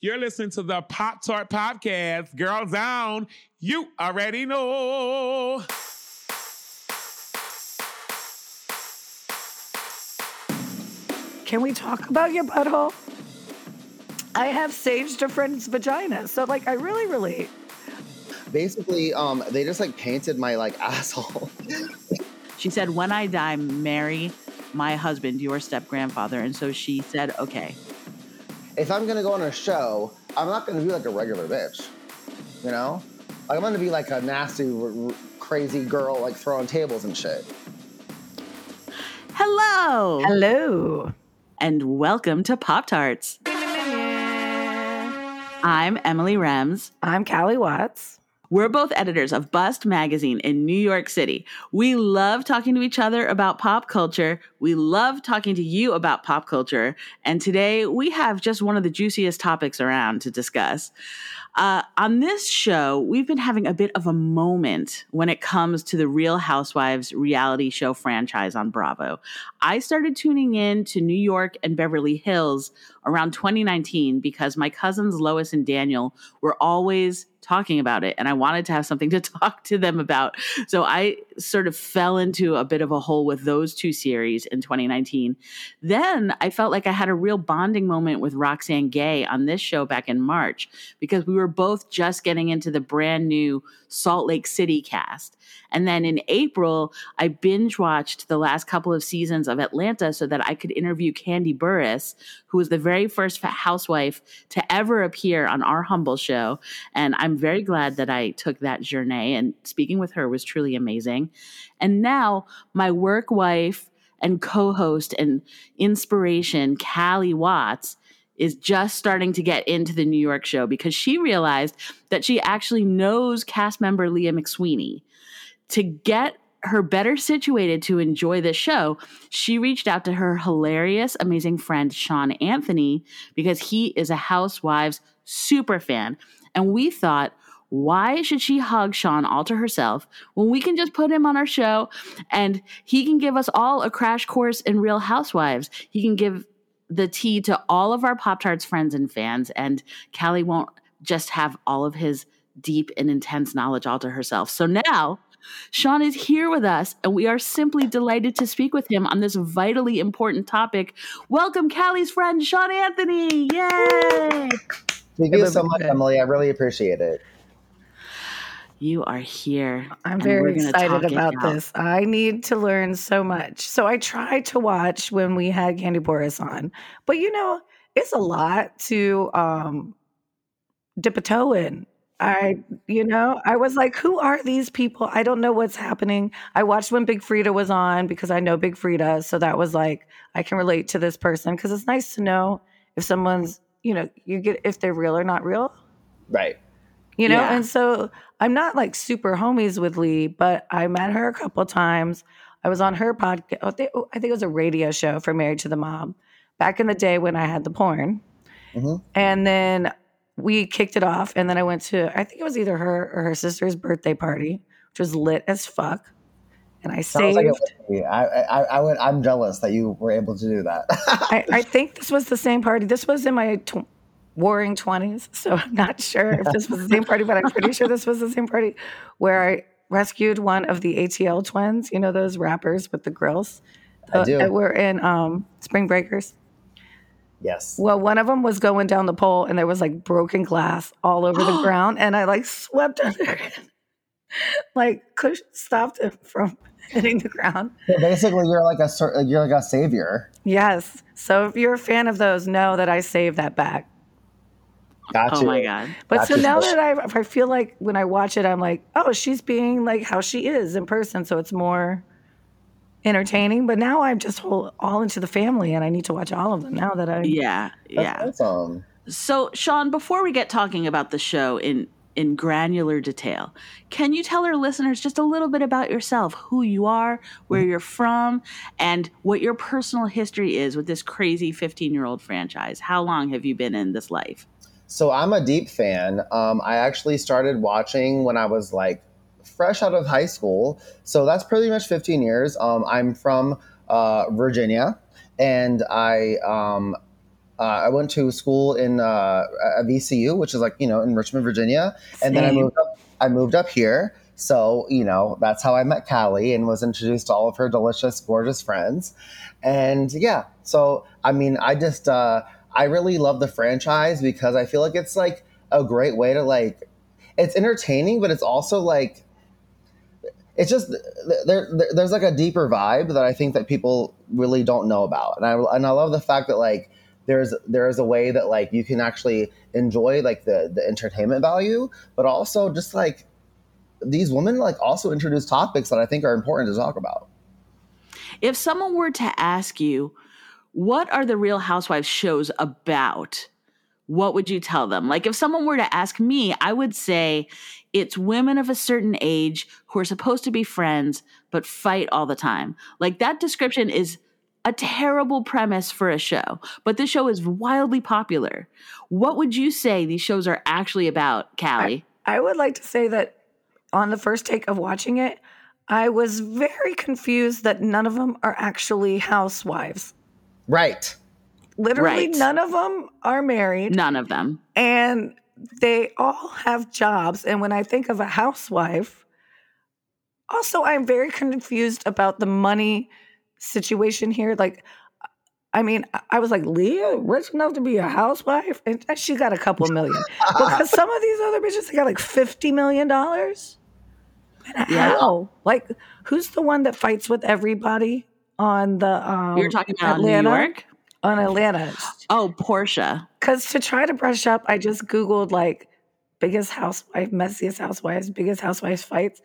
You're listening to the Pop Tart Podcast, Girls Down. You already know. Can we talk about your butthole? I have saged a friend's vagina, so like I really relate. Basically, um, they just like painted my like asshole. She said, When I die, marry my husband, your step grandfather. And so she said, Okay. If I'm gonna go on a show, I'm not gonna be like a regular bitch. You know, like, I'm gonna be like a nasty, r- r- crazy girl, like throwing tables and shit. Hello. Hello. And welcome to Pop Tarts. I'm Emily Rems. I'm Callie Watts. We're both editors of Bust Magazine in New York City. We love talking to each other about pop culture. We love talking to you about pop culture. And today we have just one of the juiciest topics around to discuss. Uh, on this show, we've been having a bit of a moment when it comes to the Real Housewives reality show franchise on Bravo. I started tuning in to New York and Beverly Hills around 2019 because my cousins Lois and Daniel were always talking about it and I wanted to have something to talk to them about. So I sort of fell into a bit of a hole with those two series in 2019. Then I felt like I had a real bonding moment with Roxane Gay on this show back in March because we were both just getting into the brand new Salt Lake City cast. And then in April, I binge watched the last couple of seasons of Atlanta so that I could interview Kandi Burruss, who was the very first housewife to ever appear on our humble show. And I'm very glad that I took that journey. And speaking with her was truly amazing. And now, my work wife and co host and inspiration, Callie Watts, is just starting to get into the New York show because she realized that she actually knows cast member Leah McSweeney. To get her better situated to enjoy the show, she reached out to her hilarious, amazing friend Sean Anthony because he is a Housewives super fan. And we thought, why should she hug Sean all to herself when we can just put him on our show and he can give us all a crash course in Real Housewives? He can give the tea to all of our Pop Tarts friends and fans, and Callie won't just have all of his deep and intense knowledge all to herself. So now, Sean is here with us, and we are simply delighted to speak with him on this vitally important topic. Welcome, Callie's friend, Sean Anthony. Yay! Thank you so much, Emily. I really appreciate it. You are here. I'm very excited about this. I need to learn so much. So I tried to watch when we had Kandi Burruss on, but you know, it's a lot to um dip a toe in. I, you know, I was like, who are these people? I don't know what's happening. I watched when Big Freedia was on because I know Big Freedia. So that was like, I can relate to this person because it's nice to know if someone's, you know, you get if they're real or not real Right. you know Yeah. and so i'm not like super homies with lee but i met her a couple times i was on her podcast i think I think it was a radio show for Married to the Mob back in the day when i had the porn Mhm. and then we kicked it off and then i went to i think it was either her or her sister's birthday party which was lit as fuck and i Sounds saved like. I, I, I would, I'm jealous that you were able to do that. I, I think this was the same party. This was in my tw- warring 20s. So I'm not sure if this was the same party, but I'm pretty sure this was the same party where I rescued one of the ATL twins. You know, those rappers with the grills I do. that were in um, Spring Breakers. Yes. Well, one of them was going down the pole and there was like broken glass all over the ground. And I like swept under it, like cush- stopped it from hitting the ground. So basically, you're like a cer- you're like a savior. Yes. So if you're a fan of those, know that I saved that back. Got Oh my God. But so Gotcha. now that I, I feel like when I watch it, I'm like, oh, she's being like how she is in person. So it's more entertaining. But now I'm just whole, all into the family and I need to watch all of them now that I. Yeah, yeah. Awesome. So, Sean, before we get talking about the show in in granular detail, can you tell our listeners just a little bit about yourself, who you are, where you're from, and what your personal history is with this crazy 15 year old franchise? How long have you been in this life? So I'm a deep fan. Um, I actually started watching when I was like fresh out of high school. So that's pretty much 15 years. Um, I'm from uh, Virginia, and I um, uh, I went to school in uh, at VCU, which is like you know in Richmond, Virginia, and then I moved up. I moved up here, so you know that's how I met Callie and was introduced to all of her delicious, gorgeous friends, and yeah. So I mean, I just uh, I really love the franchise because I feel like it's like a great way to like it's entertaining, but it's also like it's just there, there there's like a deeper vibe that I think that people really don't know about, and I and I love the fact that like there's there's a way that like you can actually enjoy like the the entertainment value, but also just like these women like also introduce topics that I think are important to talk about. If someone were to ask you, what are the Real Housewives shows about? What would you tell them? Like, if someone were to ask me, I would say it's women of a certain age who are supposed to be friends but fight all the time. Like, that description is a terrible premise for a show, but this show is wildly popular. What would you say these shows are actually about, Callie? I would like to say that on the first take of watching it, I was very confused that none of them are actually housewives. Right. Literally, Right. none of them are married, None of them. and they all have jobs. And when I think of a housewife, also, I'm very confused about the money situation here. Like, I mean, I- I was like, Leah, rich enough to be a housewife? And she got a couple million. because some of these other bitches, they got like $50 million. And Yeah. how? Like, who's the one that fights with everybody on the um, You're talking about Atlanta? New York? On Atlanta. Oh, Porsha. Because to try to brush up, I just Googled like biggest housewife, messiest housewives, biggest housewives fights.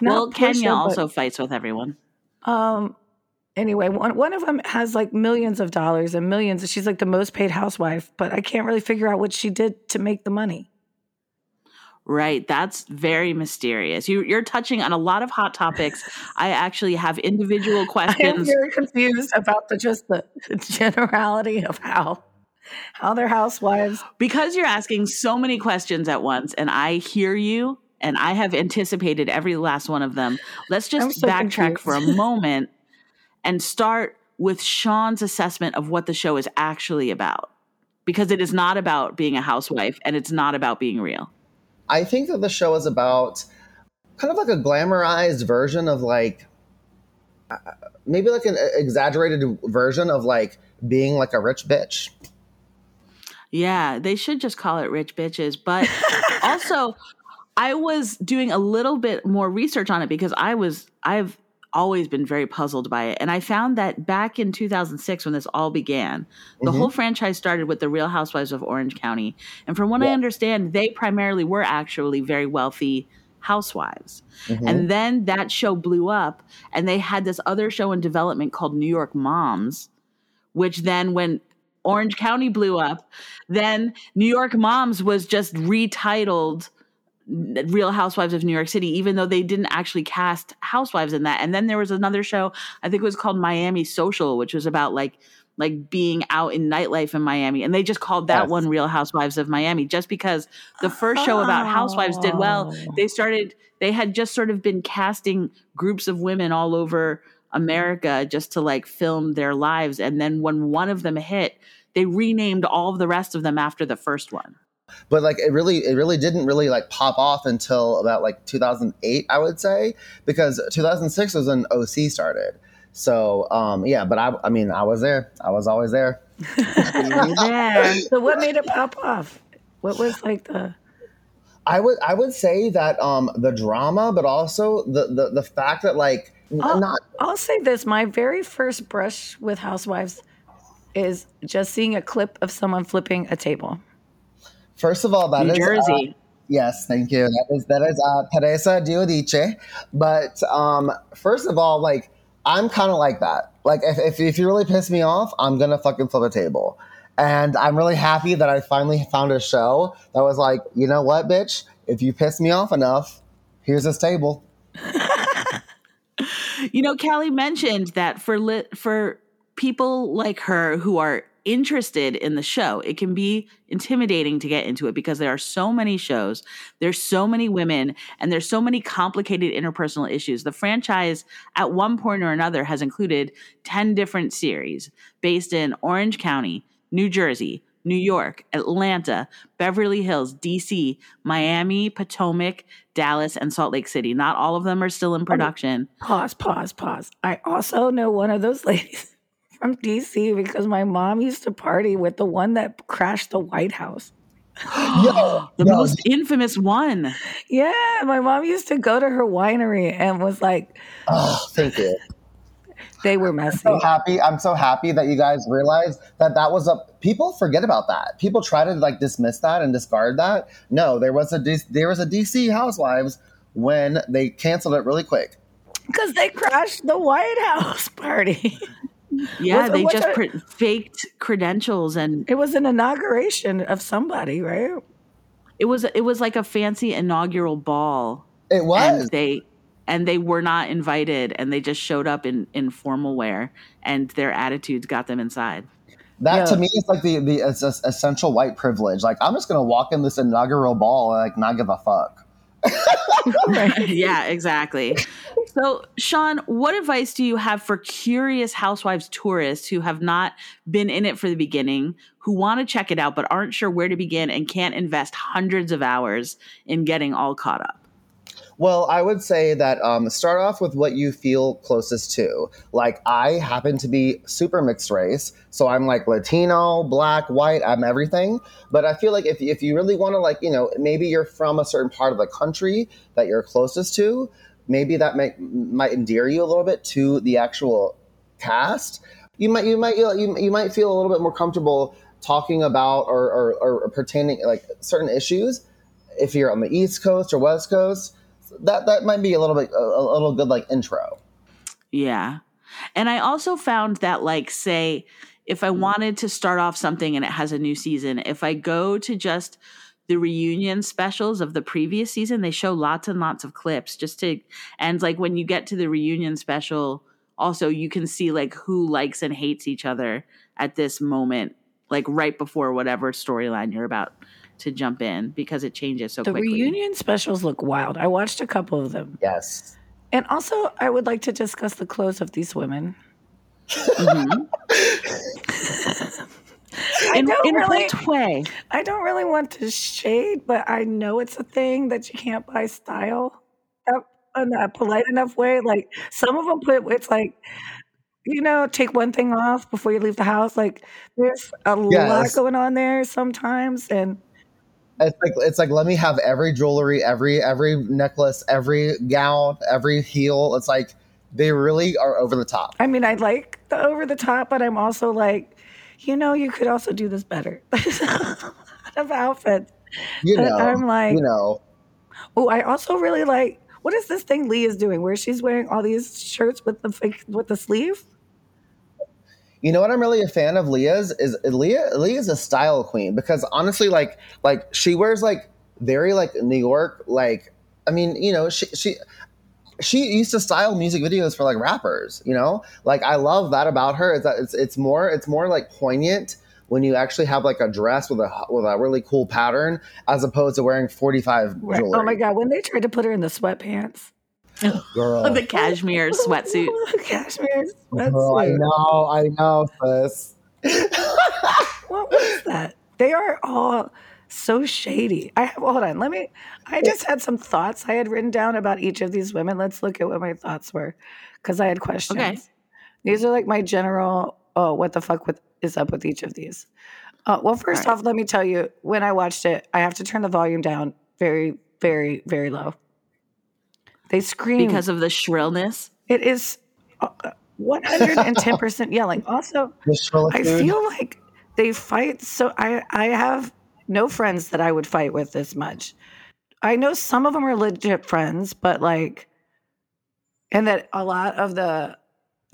Not well, Kenya Porsha, but- also fights with everyone. um. Anyway, one one of them has like millions of dollars and millions. She's like the most paid housewife, but I can't really figure out what she did to make the money. Right. That's very mysterious. You, you're touching on a lot of hot topics. I actually have individual questions. I am very confused about the just the, generality of how how their housewives. because you're asking so many questions at once, and I hear you, and I have anticipated every last one of them. Let's just so backtrack for a moment and start with Sean's assessment of what the show is actually about. Because it is not about being a housewife and it's not about being real. I think that the show is about kind of like a glamorized version of like uh, maybe like an exaggerated version of like being like a rich bitch. Yeah, they should just call it rich bitches. But also, I was doing a little bit more research on it because I was, I've always been very puzzled by it. And I found that back in 2006, when this all began, the Mhm. whole franchise started with the Real Housewives of Orange County. And from what I understand, they primarily were actually very wealthy housewives. Mhm. And then that show blew up, and they had this other show in development called New York Moms, which then, when Orange County blew up, then New York Moms was just retitled Real Housewives of New York City, even though they didn't actually cast housewives in that. And then there was another show, I think it was called Miami Social, which was about like like being out in nightlife in Miami. And they just called that Yes. one Real Housewives of Miami just because the first show about housewives did well. Oh. They started they had just sort of been casting groups of women all over America just to like film their lives. And then when one of them hit, they renamed all of the rest of them after the first one. But like it really it really didn't really like pop off until about like 2008 i would say because 2006 was when oc started so um yeah but i i mean i was there i was always there there. So what made it pop off? What was like the i would i would say that um the drama but also the the, the fact that like Oh. not I'll say this: my very first brush with housewives is just seeing a clip of someone flipping a table. First of all that New is, uh, Jersey. Yes, thank you. That is that is uh, Teresa Giudice. But um, first of all, like I'm kind of like that. Like if, if if you really piss me off, I'm gonna fucking flip a table. And I'm really happy that I finally found a show that was like, you know what, bitch? If you piss me off enough, here's this table. You know, Callie mentioned that for li- for people like her who are interested in the show, it can be intimidating to get into it because there are so many shows, there's so many women, and there's so many complicated interpersonal issues. The franchise, at one point or another, has included 10 different series based in Orange County, New Jersey, New York, Atlanta, Beverly Hills, DC, Miami, Potomac, Dallas, and Salt Lake City. Not all of them are still in production. Pause, pause, pause. I also know one of those ladies from DC because my mom used to party with the one that crashed the White House. Yo, the yo, most infamous one. Yeah, my mom used to go to her winery and was like, oh, thank you. they were messy. so happy. I'm so happy that you guys realized that that was a. People forget about that. People try to like dismiss that and discard that. No, there was a D- there was a DC Housewives when they canceled it really quick. Because they crashed the White House party. Yeah, Was- they just it- pre- faked credentials and It was an inauguration of somebody, right? it was it was like a fancy inaugural ball. It was. and they and they were not invited and they just showed up in in formal wear and their attitudes got them inside That to me is like the the es- es- essential white privilege. Like I'm just gonna walk in this inaugural ball and like not give a fuck. yeah exactly. So sean what advice do you have for curious housewives tourists who have not been in it for the beginning who want to check it out but aren't sure where to begin and can't invest hundreds of hours in getting all caught up Well, I would say that um, start off with what you feel closest to. Like I happen to be super mixed race, so I'm like Latino, black, white, I'm everything. But I feel like if if you really want to like you know maybe you're from a certain part of the country that you're closest to, maybe that might might endear you a little bit to the actual cast. You might you might you, you might feel a little bit more comfortable talking about or, or, or pertaining like certain issues if you're on the East Coast or West Coast that that might be a little bit a, a little good like intro. Yeah. And I also found that, like, say, if I mm-hmm. wanted to start off something and it has a new season, if I go to just the reunion specials of the previous season, they show lots and lots of clips just to, and like when you get to the reunion special, also you can see like who likes and hates each other at this moment, like right before whatever storyline you're about to jump in because it changes so The quickly. reunion specials look wild. I watched a couple of them. Yes. And also, I would like to discuss the clothes of these women. Mhm. I In, don't in really, what way? I don't really want to shade, but I know it's a thing that you can't buy style in a polite enough way. Like some of them put it's like, you know, take one thing off before you leave the house. Like there's a lot going on there sometimes, and It's like it's like let me have every jewelry, every every necklace, every gown, every heel. It's like they really are over the top. I mean, I like the over the top, but I'm also like, you know, you could also do this better. of outfits. You know. I'm like, you know. Oh, I also really like what is this thing Lee is doing where she's wearing all these shirts with the fake with the sleeve? You know what I'm really a fan of Leah's is Leah Leah's a style queen because honestly like like she wears like very like New York like I mean, you know, she she she used to style music videos for like rappers, you know? Like I love that about her is that it's it's more it's more like poignant when you actually have like a dress with a with a really cool pattern as opposed to wearing 45 Right. Oh jewelry. Oh my god, when they tried to put her in the sweatpants. Girl. the cashmere sweatsuit. Cashmere Girl, I sweatsuit. know, I know, sis. What was that? They are all so shady. I have hold on, let me I just had some thoughts I had written down about each of these women. Let's look at what my thoughts were. Because I had questions. Okay. These are like my general oh, what the fuck with is up with each of these? Uh, well, first All off, let me tell you, when I watched it, I have to turn the volume down very, very, very low. They scream because of the shrillness. it is uh, 110% yelling. Also, I feel like they fight so I I have no friends that I would fight with this much. I know some of them are legit friends, but like and that a lot of the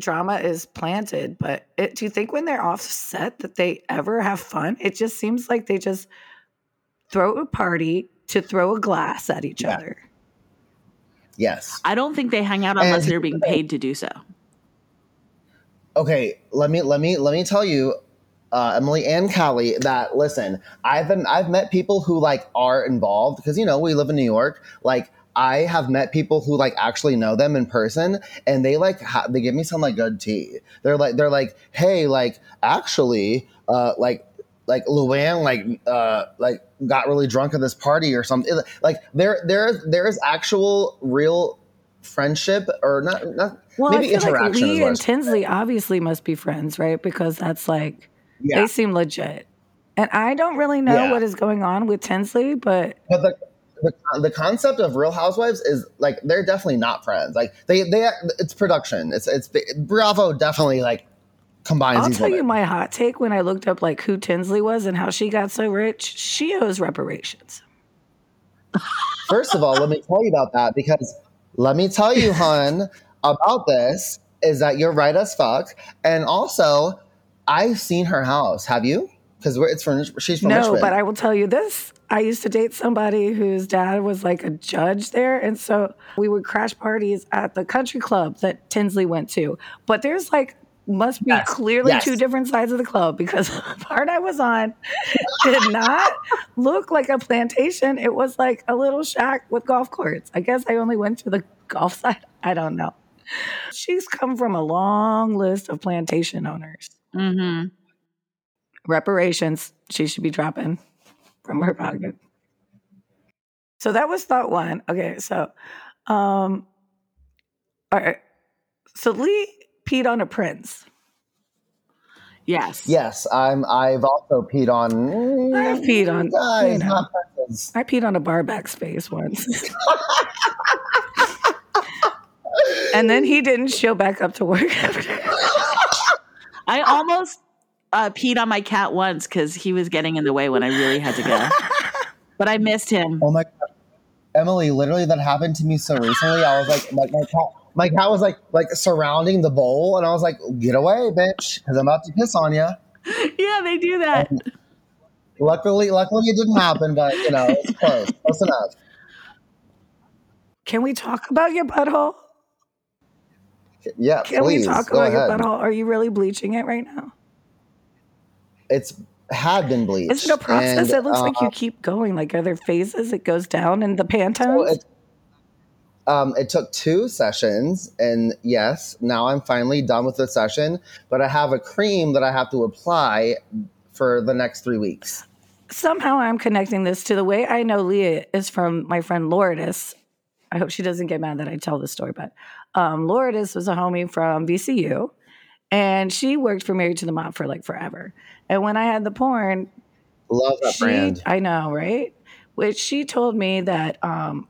drama is planted, but it, do you think when they're off set that they ever have fun? It just seems like they just throw a party to throw a glass at each Yeah. other. Yes. I don't think they hang out unless And- they're being paid to do so. okay let me let me let me tell you uh, emily and callie that listen i've been i've met people who like are involved because you know we live in new york like i have met people who like actually know them in person and they like ha- they give me some like good tea they're like they're like hey like actually uh like like Luann like uh like got really drunk at this party or something. Like there there there is actual real friendship or not not Well, maybe I feel like interaction is Lee and Tinsley obviously must be friends, right? Because that's like yeah. they seem legit. And I don't really know Yeah. what is going on with Tinsley, but But the, the the concept of Real Housewives is like they're definitely not friends. Like they they it's production. It's it's Bravo definitely like combines I'll tell you my hot take when I looked up like who Tinsley was and how she got so rich. She owes reparations. First of all, let me tell you about that because let me tell you, hon, about this is that you're right as fuck. And also, I've seen her house. Have you? Because it's from she's from no, Richmond. but I will tell you this. I used to date somebody whose dad was like a judge there. And so we would crash parties at the country club that Tinsley went to. But there's like, must be Yes, clearly yes. two different sides of the club because the part I was on did not look like a plantation. It was like a little shack with golf courts. I guess I only went to the golf side. I don't know. She's come from a long list of plantation owners. Mm-hmm. reparations she should be dropping from her pocket. So that was thought one. Okay, so um all right. So Lee peed on a prince. Yes. yes, I'm. I've also peed on. I've peed on- guys, you know. I peed on a barback's face once. and then he didn't show back up to work after. I almost uh, peed on my cat once because he was getting in the way when I really had to go. But I missed him. Oh my god, Emily! Literally, that happened to me so recently. I was like, like my cat, my cat was like, like surrounding the bowl, and I was like, "Get away, bitch!" Because I'm about to piss on you. Yeah, they do that. Luckily, luckily it didn't happen, but you know, it's close, close enough. Can we talk about your butthole? Yeah, Can please we talk about your ahead. butthole? Are you really bleaching it right now? It's had been bleached. Is it a process? and, it looks like uh, you keep going. Like are there phases? It goes down in the so Pantones. it, um, it took two sessions, and yes, now I'm finally done with the session. But I have a cream that I have to apply for the next three weeks. Somehow I'm connecting this to the way I know Leah is from my friend Lourdes. I hope she doesn't get mad that I tell this story, but um, Lourdes was a homie from VCU, and she worked for Married to the Mob for like forever. And when I had the porn, Love that she, brand. I know, right? Which she told me that um,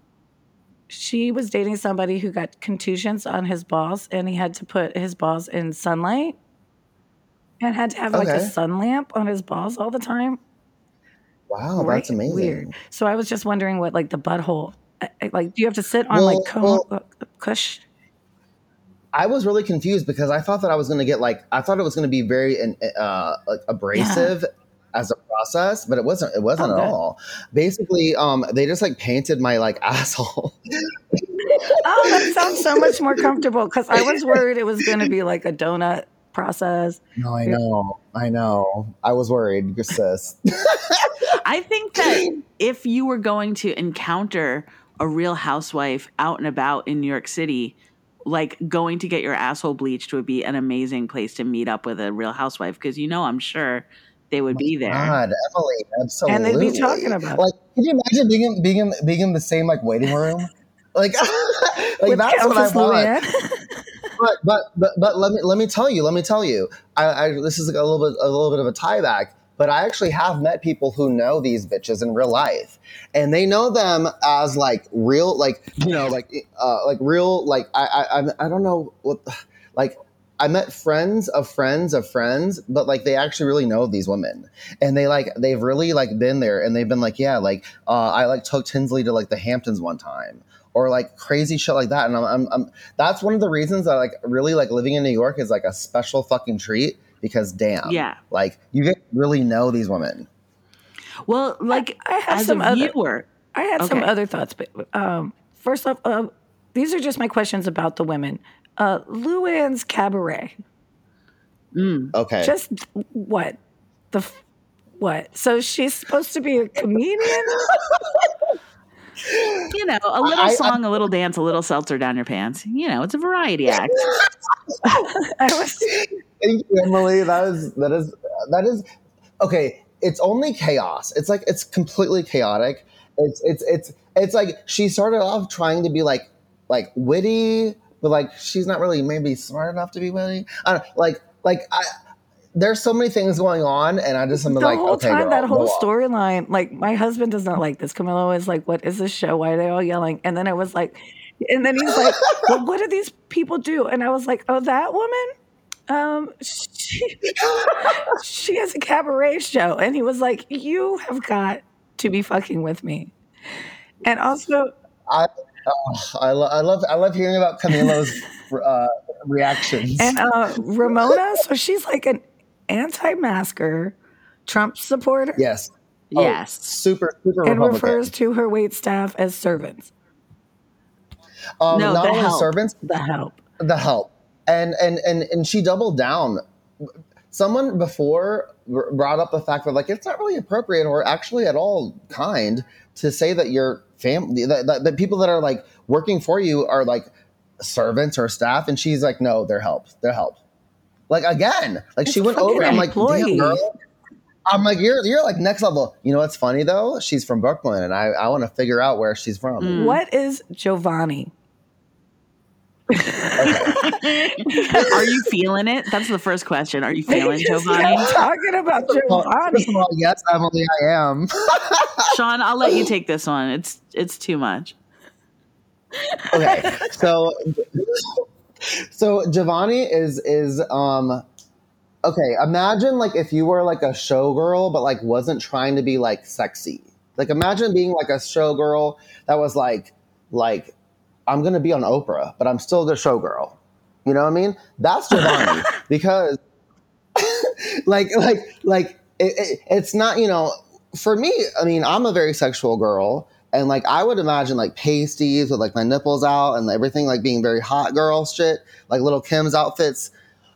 she was dating somebody who got contusions on his balls, and he had to put his balls in sunlight, and had to have like a sun lamp on his balls all the time. Wow, Right? that's amazing. Weird. So I was just wondering what like the butthole, I- I- like, do you have to sit on Well, like co- well- uh, cush? I was really confused because I thought that I was going to get like I thought it was going to be very uh, like abrasive as a process, but it wasn't. It wasn't Oh, at all. Basically, um, they just like painted my like asshole. Oh, that sounds so much more comfortable because I was worried it was going to be like a donut process. No, I know, I know. I was worried, sis. I think that if you were going to encounter a real housewife out and about in New York City, like going to get your asshole bleached would be an amazing place to meet up with a real housewife because you know I'm sure they would be there. God, Emily, absolutely. And they'd be talking about like. Can you imagine being in being in being in the same like waiting room? Like, like with that's what I want. But but but but let me let me tell you let me tell you I, I this is a little bit a little bit of a tie back but I actually have met people who know these bitches in real life and they know them as like real like you know like uh like real like I I I don't know what like I met friends of friends of friends, but like they actually really know these women, and they like they've really like been there, and they've been like, yeah, like uh, I like took Tinsley to like the Hamptons one time, or like crazy shit like that, and I'm, I'm, I'm that's one of the reasons I like really like living in New York is like a special fucking treat because damn, Yeah. like you get really know these women. Well, like I have as some a other- viewer, I had some other thoughts, but um, first off, uh, these are just my questions about the women. Uh, Luann's cabaret, mm, Okay, just what the f- what? So she's supposed to be a comedian. you know, a little I- I- song, a little dance, a little seltzer down your pants. You know, it's a variety act. Was Thank you, Emily. That is that is that is okay. it's only chaos. It's like it's completely chaotic. It's it's it's it's like she started off trying to be like like witty, but like she's not really maybe smart enough to be winning. I don't, like like I there's so many things going on, and I just am the like, whole okay, time girl, that whole storyline like my husband does not like this. Camilo is like what is this show? Why are they all yelling? And then i was like and then he's like well what do these people do? And i was like oh that woman? Um she, she has a cabaret show. And he was like you have got to be fucking with me. And also I, oh, I, lo- I love I love hearing about Camilo's uh, reactions. and uh ramona so she's like an anti-masker trump supporter yes, Oh, Yes. super super and Republican. refers to her wait staff as servants um, No, not the only help. servants, the help the help and and and and she doubled down someone before br- brought up the fact that like it's not really appropriate or actually at all kind to say that your family that, that, that people that are like working for you are like servants or staff and she's like no they're help they're help like again like she went over i'm like damn employee. girl i'm like you're you're like next level you know what's funny though she's from brooklyn and i i want to figure out where she's from Mm. What is Giovanni? Are you feeling it? That's the first question. Are you feeling They just Giovanni? talking about Giovanni. first of all, yes emily i am Sean, I'll let you take this one. It's it's too much. okay so so giovanni is is um okay imagine like if you were like a showgirl but like wasn't trying to be like sexy like imagine being like a showgirl that was like like i'm gonna be on oprah but i'm still the showgirl you know what i mean that's giovanni because like like like it, it, it's not you know for me i mean i'm a very sexual girl and like i would imagine like pasties with like my nipples out and everything like being very hot girl shit like little kim's outfits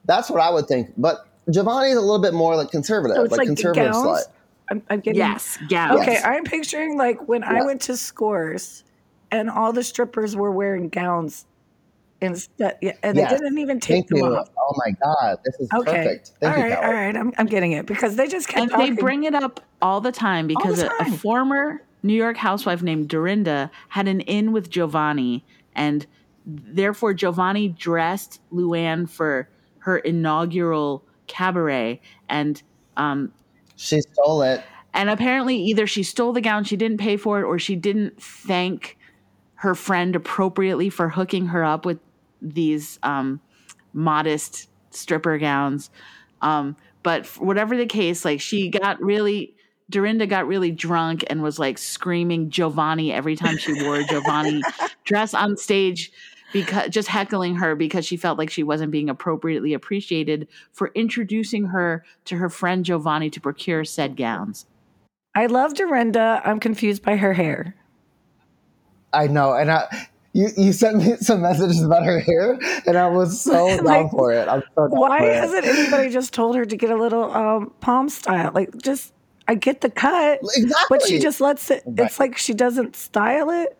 that's what i would think but giovanni's a little bit more like conservative So it's like, like conservative gowns? slut I'm, I'm getting Yes, gowns. Okay, Yes. I'm picturing like when I went to Scores, and all the strippers were wearing gowns instead, yeah, and Yes. they didn't even take thank them you off. oh my god this is Okay, perfect thank all you right, Kelly. all right, I'm, I'm getting it because they just kept And they bring it up all the time because the a- A, former New York housewife named Dorinda had an in with Giovanni, and therefore Giovanni dressed Luann for her inaugural cabaret, and um, she stole it and apparently either she stole the gown, she didn't pay for it, or she didn't thank her friend appropriately for hooking her up with these um, modest stripper gowns. Um, but whatever the case, like she got really, Dorinda got really drunk and was like screaming Giovanni every time she wore a Giovanni dress on stage. Because just heckling her because she felt like she wasn't being appropriately appreciated for introducing her to her friend Giovanni to procure said gowns. I love Dorinda. I'm confused by her hair. I know and i you, you sent me some messages about her hair, and I was so down for it. I'm so down Why hasn't anybody just told her to get a little um, palm style? Like, just I get the cut, exactly? but she just lets it. Right. It's like she doesn't style it.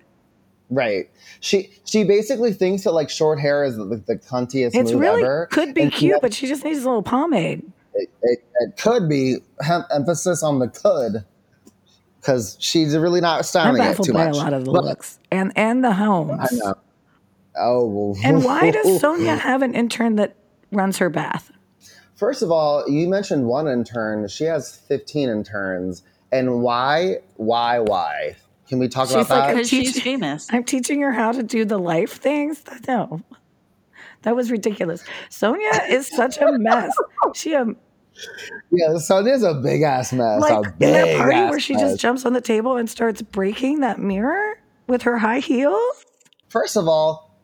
Right. She she basically thinks that like short hair is the, the cuntiest It's move really ever. could be and cute, never- but she just needs a little pomade. it, it, it could be emphasis on the could because she's really not I'm styling it baffled too by much. a lot of the But- looks and and the homes. I know. Oh. And why does Sonja have an intern that runs her bath? First of all, you mentioned one intern. She has 15 interns. And why? Why? Why? Can we talk She's about like that? a Because she's teach- famous. I'm teaching her how to do the life things. No, that was ridiculous. Sonja is such a mess. She um yeah, Sonja's a big ass mess. like a in big that party ass where she mess. just jumps on the table and starts breaking that mirror with her high heels. First of all,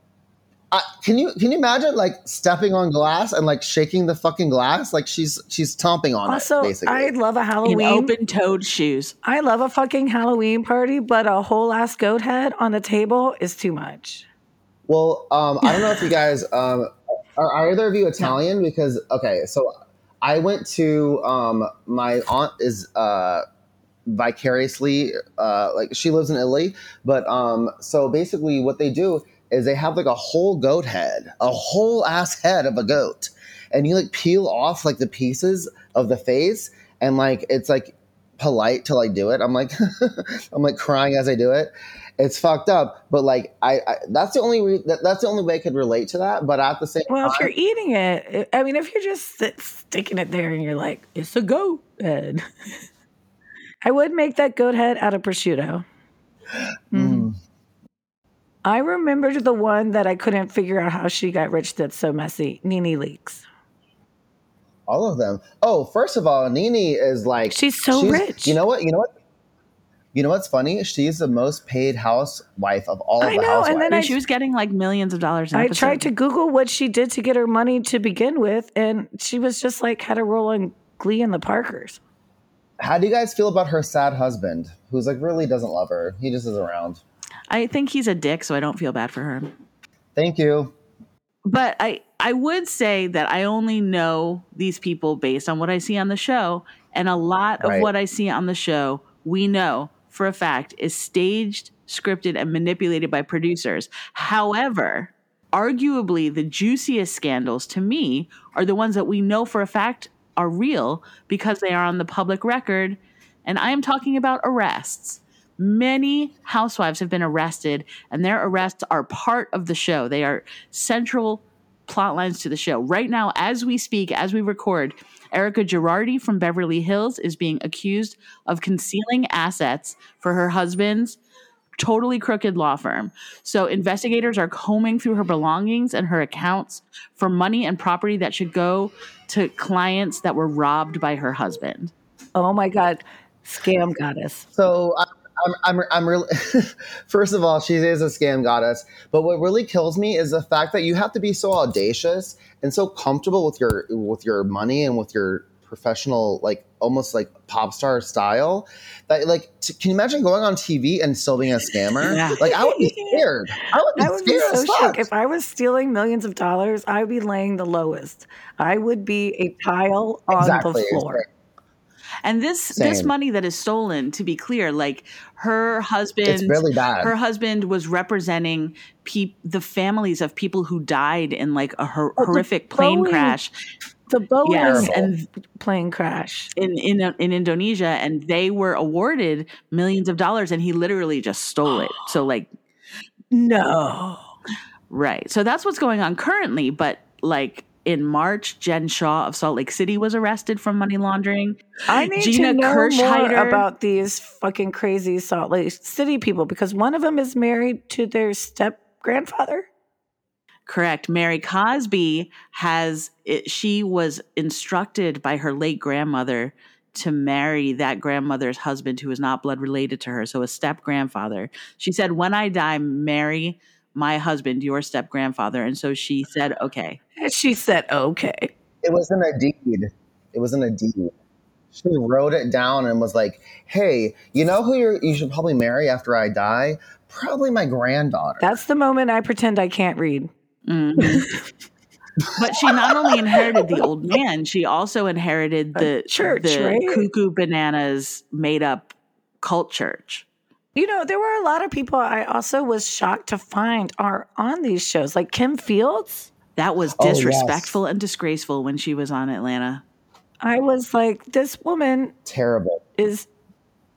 I, can you can you imagine like stepping on glass and like shaking the fucking glass like she's she's stomping on Also, it basically. I love a Halloween. open-toed shoes. I love a fucking Halloween party, but a whole ass goat head on the table is too much. Well, um, I don't know if you guys um, are, are either of you Italian because okay, so I went to um, my aunt is uh, vicariously uh, like she lives in Italy, but um, so basically what they do is they have like a whole goat head, a whole ass head of a goat, and you like peel off like the pieces of the face, and like it's like polite to like do it. I'm like, I'm like crying as I do it. It's fucked up, but like I, I that's the only re- that, that's the only way I could relate to that. But at the same Well, time, if you're eating it, I mean, if you're just sit, sticking it there and you're like, it's a goat head. I would make that goat head out of prosciutto. Mm. I remembered the one that I couldn't figure out how she got rich that's so messy. NeNe Leakes. all of them. Oh, first of all, NeNe is like She's so rich. You know what? You know what? You know what's funny? She's the most paid housewife of all of I the know, housewives. and then I- she was getting like millions of dollars. An I episode. tried to Google what she did to get her money to begin with, and she was just like had a role in Glee and the Parkers. How do you guys feel about her sad husband, who's like really doesn't love her? He just is around. I think he's a dick, so I don't feel bad for her. Thank you. But I I would say that I only know these people based on what I see on the show, and a lot of Right. what I see on the show, we know for a fact is staged, scripted, and manipulated by producers. However, arguably the juiciest scandals to me are the ones that we know for a fact are real because they are on the public record. And I am talking about arrests. Many housewives have been arrested, and their arrests are part of the show. They are central plot lines to the show. Right now, as we speak, as we record, Erika Girardi from Beverly Hills is being accused of concealing assets for her husband's totally crooked law firm. So investigators are combing through her belongings and her accounts for money and property that should go to clients that were robbed by her husband. Oh my God, scam goddess. So I, I'm, I'm, I'm really. First of all, she is a scam goddess. But what really kills me is the fact that you have to be so audacious and so comfortable with your with your money and with your professional, like almost like pop star style. That like, t- can you imagine going on TV and still being a scammer? Yeah. Like I would be scared. I would be I would be so shook. If I was stealing millions of dollars, I would be laying the lowest. I would be a tile on Exactly. the floor. And this this money that is stolen, to be clear, like her husband It's really bad. her husband was representing peop- the families of people who died in like a hor- Oh, horrific plane Boeing crash The Boeing Yes, and plane crash. in, in in Indonesia, and they were awarded millions of dollars, and he literally just stole it. So like, No. right. So that's what's going on currently. But like in March, Jen Shah of Salt Lake City was arrested from money laundering. I need Gina to know more about these fucking crazy Salt Lake City people because one of them is married to their step grandfather. Correct. Mary Cosby has it, she was instructed by her late grandmother to marry that grandmother's husband who was not blood related to her, so a step grandfather. She said, "When I die, marry my husband, your step grandfather." And so she said, "Okay." She said, okay. It wasn't a deed. It wasn't a deed. She wrote it down and was like, "Hey, you know who you're, you should probably marry after I die? Probably my granddaughter." That's the moment I pretend I can't read. Mhm. but she not only inherited the old man, she also inherited the church, the right? cuckoo bananas made up cult church. You know, there were a lot of people I also was shocked to find are on these shows, like Kim Fields. That was Oh, yes. disrespectful and disgraceful when she was on Atlanta. I was like, this woman Terrible. is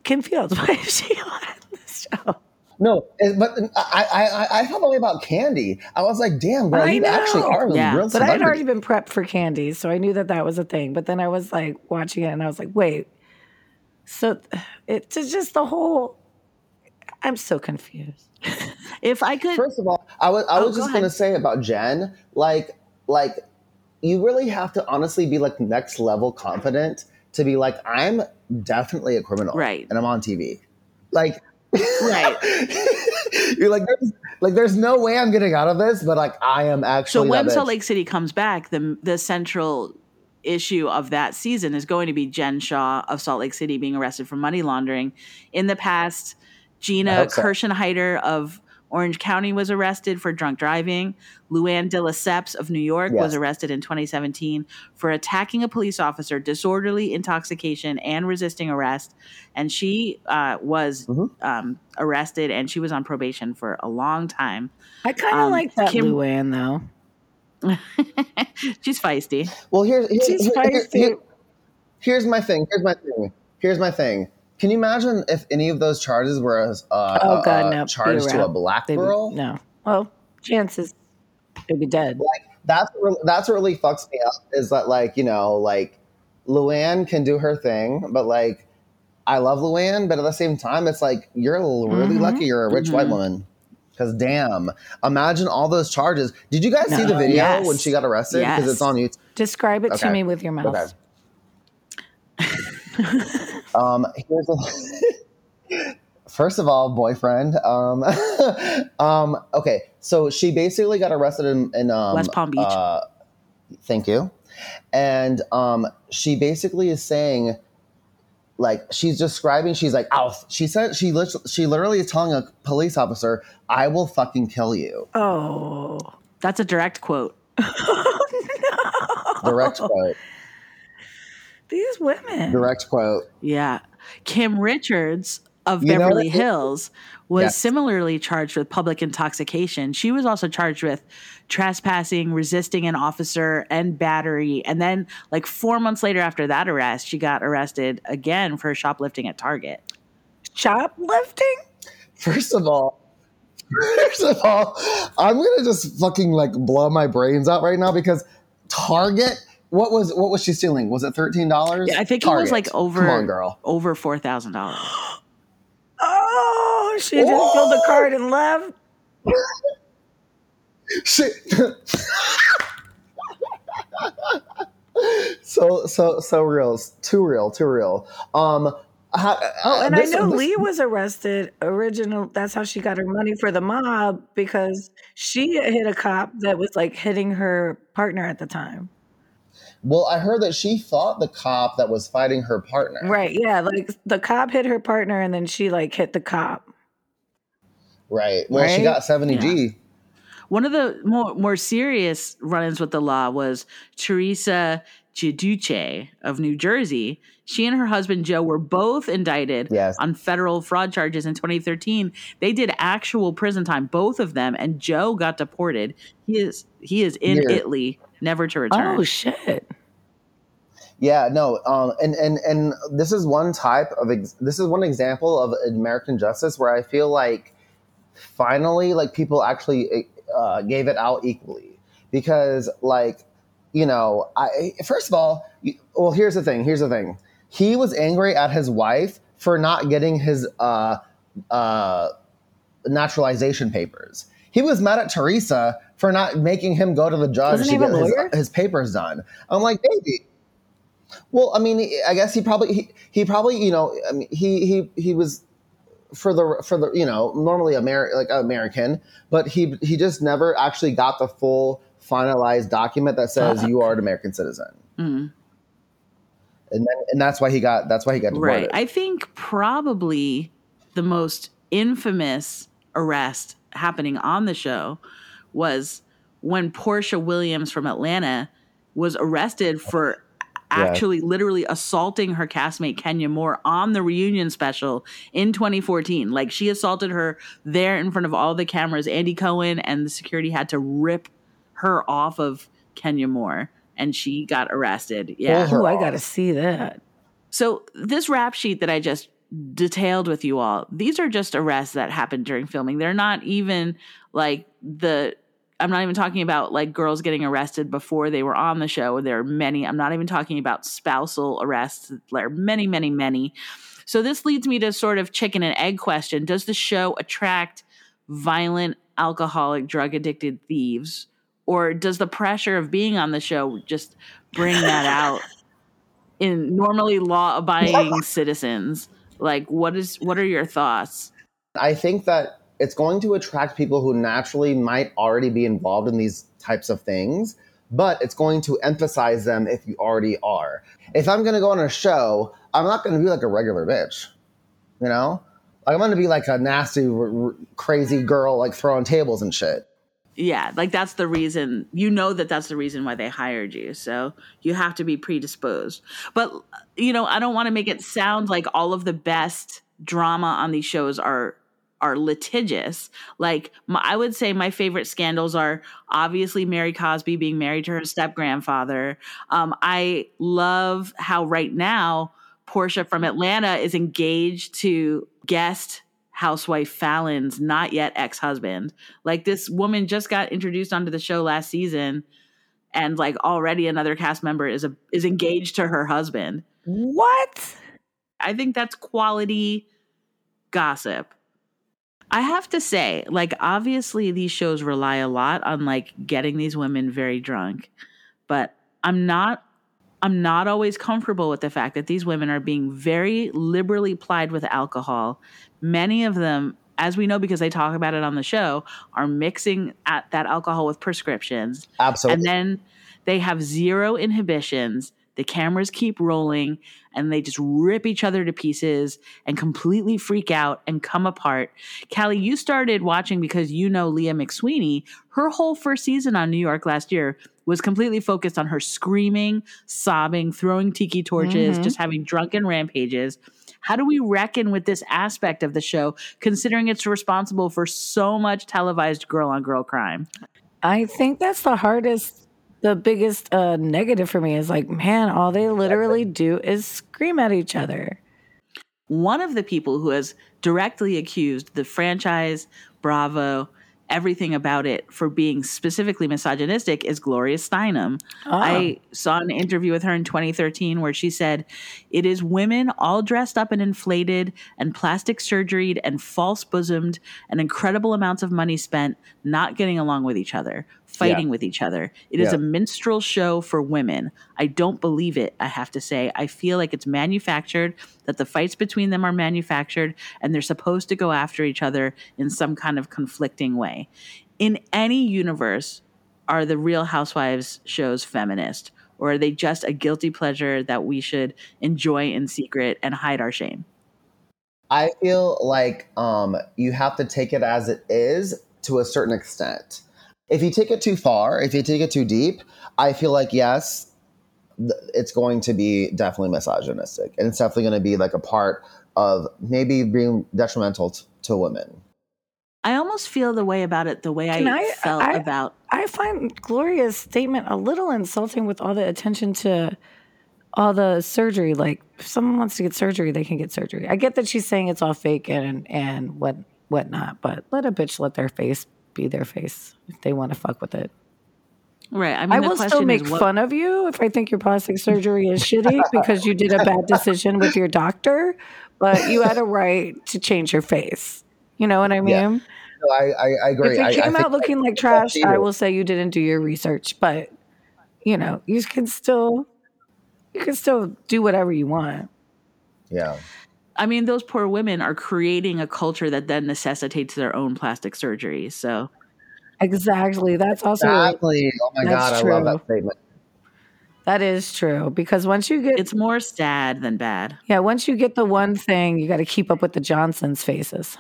Kim Fields. Why is she on this show? No, eh, but I, I, I- I felt the way about Kandi. I was like, "Damn, girl, I you actually know. are a Yeah. real But I'd already been prepped for Kandi, so I knew that that was a thing. But then I was like watching it, and I was like, wait. So it's just the whole. I'm so confused. If I could, First of all, I was I Oh, was go just ahead. gonna say about Jen, like like you really have to honestly be like next level confident to be like, I'm definitely a criminal. Right. And I'm on TV. Like Right. You're like, there's, like, there's no way I'm getting out of this, but like, I am actually. so when Salt. Lake City comes back, the the central issue of that season is going to be Jen Shah of Salt Lake City being arrested for money laundering. In the past, Gina hope so. Kirschenheiter of Orange County was arrested for drunk driving. Luann de Lesseps of New York was arrested in 2017 for attacking a police officer, disorderly intoxication, and resisting arrest. And she uh, was Mhm. um, arrested and she was on probation for a long time. I kind of Um, like that Kim- Luann though. She's feisty. Well, here's, here's, She's here- here- here- here's my thing. Here's my thing. here's my thing. Can you imagine if any of those charges were uh, Oh God, uh, no! charged Be to a black They'd be- girl? no. Well, chances they'd be dead. Like that's what that's what really fucks me up is that like you know like Luann can do her thing, but like I love Luann, but at the same time, it's like you're really Mhm. lucky you're a rich white Mhm. woman. Because damn, imagine all those charges. Did you guys see the video Yes. when she got arrested? Because Yes. it's on YouTube. Describe it to me with your mouth. Okay. um, here's a, first of all, boyfriend. Um, um, okay, so she basically got arrested in, in um, West Palm Beach. Uh, thank you. And um, she basically is saying, like, she's describing. She's like, "Ow!" She said she lit- she literally is telling a police officer, "I will fucking kill you." Oh. That's a direct quote. Direct quote. These women. Direct quote. Yeah. Kim Richards of You Beverly what? Hills was Yes. similarly charged with public intoxication. She was also charged with trespassing, resisting an officer, and battery. And then, like four months later after that arrest, she got arrested again for shoplifting at Target. Shoplifting? First of all, first of all, I'm gonna just fucking like blow my brains out right now because Target. What was what was she stealing? Was it thirteen dollars? Yeah, I think it was like over Come on, girl. over four thousand dollars. Oh, she just filled the card and left. Shit. so so so real, too real, too real. Um. how- Oh, and this- I know this- Lee was arrested. Original. That's how she got her money for the mob because she hit a cop that was like hitting her partner at the time. Well, I heard that she thought the cop that was fighting her partner. Right. Yeah. Like the cop hit her partner and then she like hit the cop. Right. Well, she got seventy G. One of the more more serious run-ins with the law was Teresa Giudice of New Jersey. She and her husband Joe were both indicted Yes. on federal fraud charges in 2013. They did actual prison time, both of them, and Joe got deported. He is he is in Yeah. Italy, never to return. Oh shit. Yeah, no, um, and and and this is one type of ex- this is one example of American justice where I feel like finally, like people actually uh, gave it out equally because, like, you know, I first of all, well, here's the thing. Here's the thing. He was angry at his wife for not getting his uh, uh, naturalization papers. He was mad at Teresa for not making him go to the judge Doesn't to get his, his papers done. I'm like, baby. Well, I mean, I guess he probably he, he probably you know I mean, he he he was for the for the you know normally Ameri- like American, but he he just never actually got the full finalized document that says Fuck. you are an American citizen, Mm. and then, and that's why he got that's why he got deported. Right. I think probably the most infamous arrest happening on the show was when Porsha Williams from Atlanta was arrested for actually literally assaulting her castmate Kenya Moore on the reunion special in 2014. Like she assaulted her there in front of all the cameras. Andy Cohen and the security had to rip her off of Kenya Moore and she got arrested. Yeah. Oh, I gotta see that. So this rap sheet that I just detailed with you all, these are just arrests that happened during filming. They're not even like the I'm not even talking about like girls getting arrested before they were on the show. There are many. I'm not even talking about spousal arrests. There are many, many, many. So this leads me to sort of chicken and egg question. Does the show attract violent, alcoholic, drug addicted thieves? Or does the pressure of being on the show just bring that out in normally law abiding citizens? Like what is what are your thoughts? I think that it's going to attract people who naturally might already be involved in these types of things, but it's going to emphasize them if you already are. If I'm going to go on a show, I'm not going to be like a regular bitch, you know? I'm going to be like a nasty, r- r- crazy girl, like throwing tables and shit. Yeah, like that's the reason. You know that that's the reason why they hired you. So you have to be predisposed. But you know, I don't want to make it sound like all of the best drama on these shows are are litigious. Like my, I would say my favorite scandals are obviously Mary Cosby being married to her step grandfather. Um, I love how right now Porsha from Atlanta is engaged to guest housewife Falynn's not yet ex husband. Like this woman just got introduced onto the show last season, and like already another cast member is a is engaged to her husband. What? I think that's quality gossip. I have to say, like, obviously these shows rely a lot on like getting these women very drunk, but I'm not I'm not always comfortable with the fact that these women are being very liberally plied with alcohol. Many of them, as we know because they talk about it on the show, are mixing at that alcohol with prescriptions. Absolutely. And then they have zero inhibitions. The cameras keep rolling and they just rip each other to pieces and completely freak out and come apart. Callie, you started watching because you know Leah McSweeney. Her whole first season on New York last year was completely focused on her screaming, sobbing, throwing tiki torches, Mhm. just having drunken rampages. How do we reckon with this aspect of the show, considering it's responsible for so much televised girl on girl crime? I think that's the hardest, the biggest uh, negative for me is like, man, all they literally do is scream at each other. one of the people who has directly accused the franchise, Bravo, everything about it for being specifically misogynistic is Gloria Steinem. Ah. I saw an interview with her in 2013 where she said, It is women all dressed up and inflated and plastic surgeried and false bosomed and incredible amounts of money spent not getting along with each other, fighting with each other. It is Yeah. a minstrel show for women. I don't believe it, I have to say. I feel like it's manufactured, that the fights between them are manufactured, and they're supposed to go after each other in some kind of conflicting way. In any universe, are the Real Housewives shows feminist? Or are they just a guilty pleasure that we should enjoy in secret and hide our shame? I feel like um, you have to take it as it is to a certain extent. If you take it too far, if you take it too deep, I feel like yes, it's going to be definitely misogynistic, and it's definitely going to be like a part of maybe being detrimental t- to women. I almost feel the way about it the way I, I- felt I- about I find Gloria's statement a little insulting with all the attention to all the surgery. Like, if someone wants to get surgery, they can get surgery. I get that she's saying it's all fake and and what whatnot, but let a bitch let their face be their face if they want to fuck with it. right. I mean, I the will still make what, fun of you if I think your plastic surgery is shitty because you did a bad decision with your doctor, but you had a right to change your face. You know what I mean? Yeah. No, I, I, I agree. If I, it I came out looking like trash. I will say you didn't do your research, but you know, you can still you can still do whatever you want. Yeah. I mean, those poor women are creating a culture that then necessitates their own plastic surgery. So Exactly. That's also Exactly. Oh my That's god, I love true. that statement. that is true because once you get it's more sad than bad. yeah, once you get the one thing, you got to keep up with the Johnsons' faces.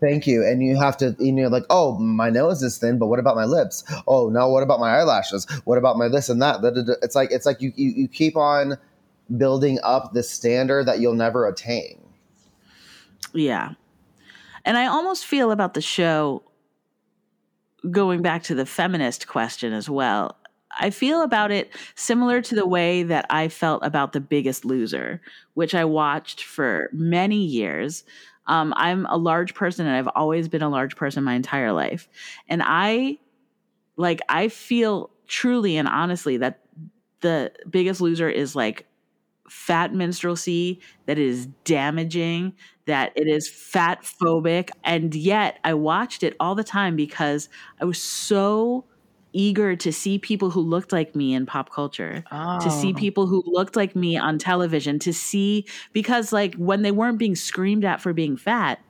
Thank you. And you have to, you know, like, oh, my nose is thin, but what about my lips? Oh, now what about my eyelashes? What about my this and that? It's like it's like you, you you keep on building up this standard that you'll never attain. Yeah. And I almost feel about the show going back to the feminist question as well. I feel about it similar to the way that I felt about The Biggest Loser, which I watched for many years. Um, I'm a large person and I've always been a large person my entire life. And I like I feel truly and honestly that the biggest loser is like fat minstrelsy that is damaging that it is fat phobic and yet i watched it all the time because i was so eager to see people who looked like me in pop culture to see Oh. people who looked like me on television to see because like when they weren't being screamed at for being fat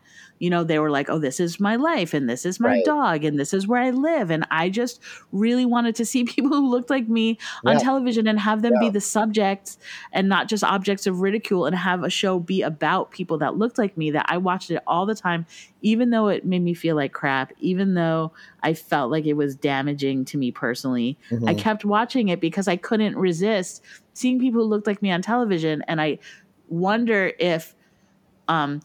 you know they were like oh this is my life and this is my Right. dog and this is where i live and i just really wanted to see people who looked like me on Yeah. television and have them be the subjects and not just objects of ridicule and have a show be about people that looked like me that i watched it all the time even though it made me feel like crap even though i felt like it was damaging to me personally I Mhm. kept watching it because I couldn't resist seeing people who looked like me on television. And I wonder if um,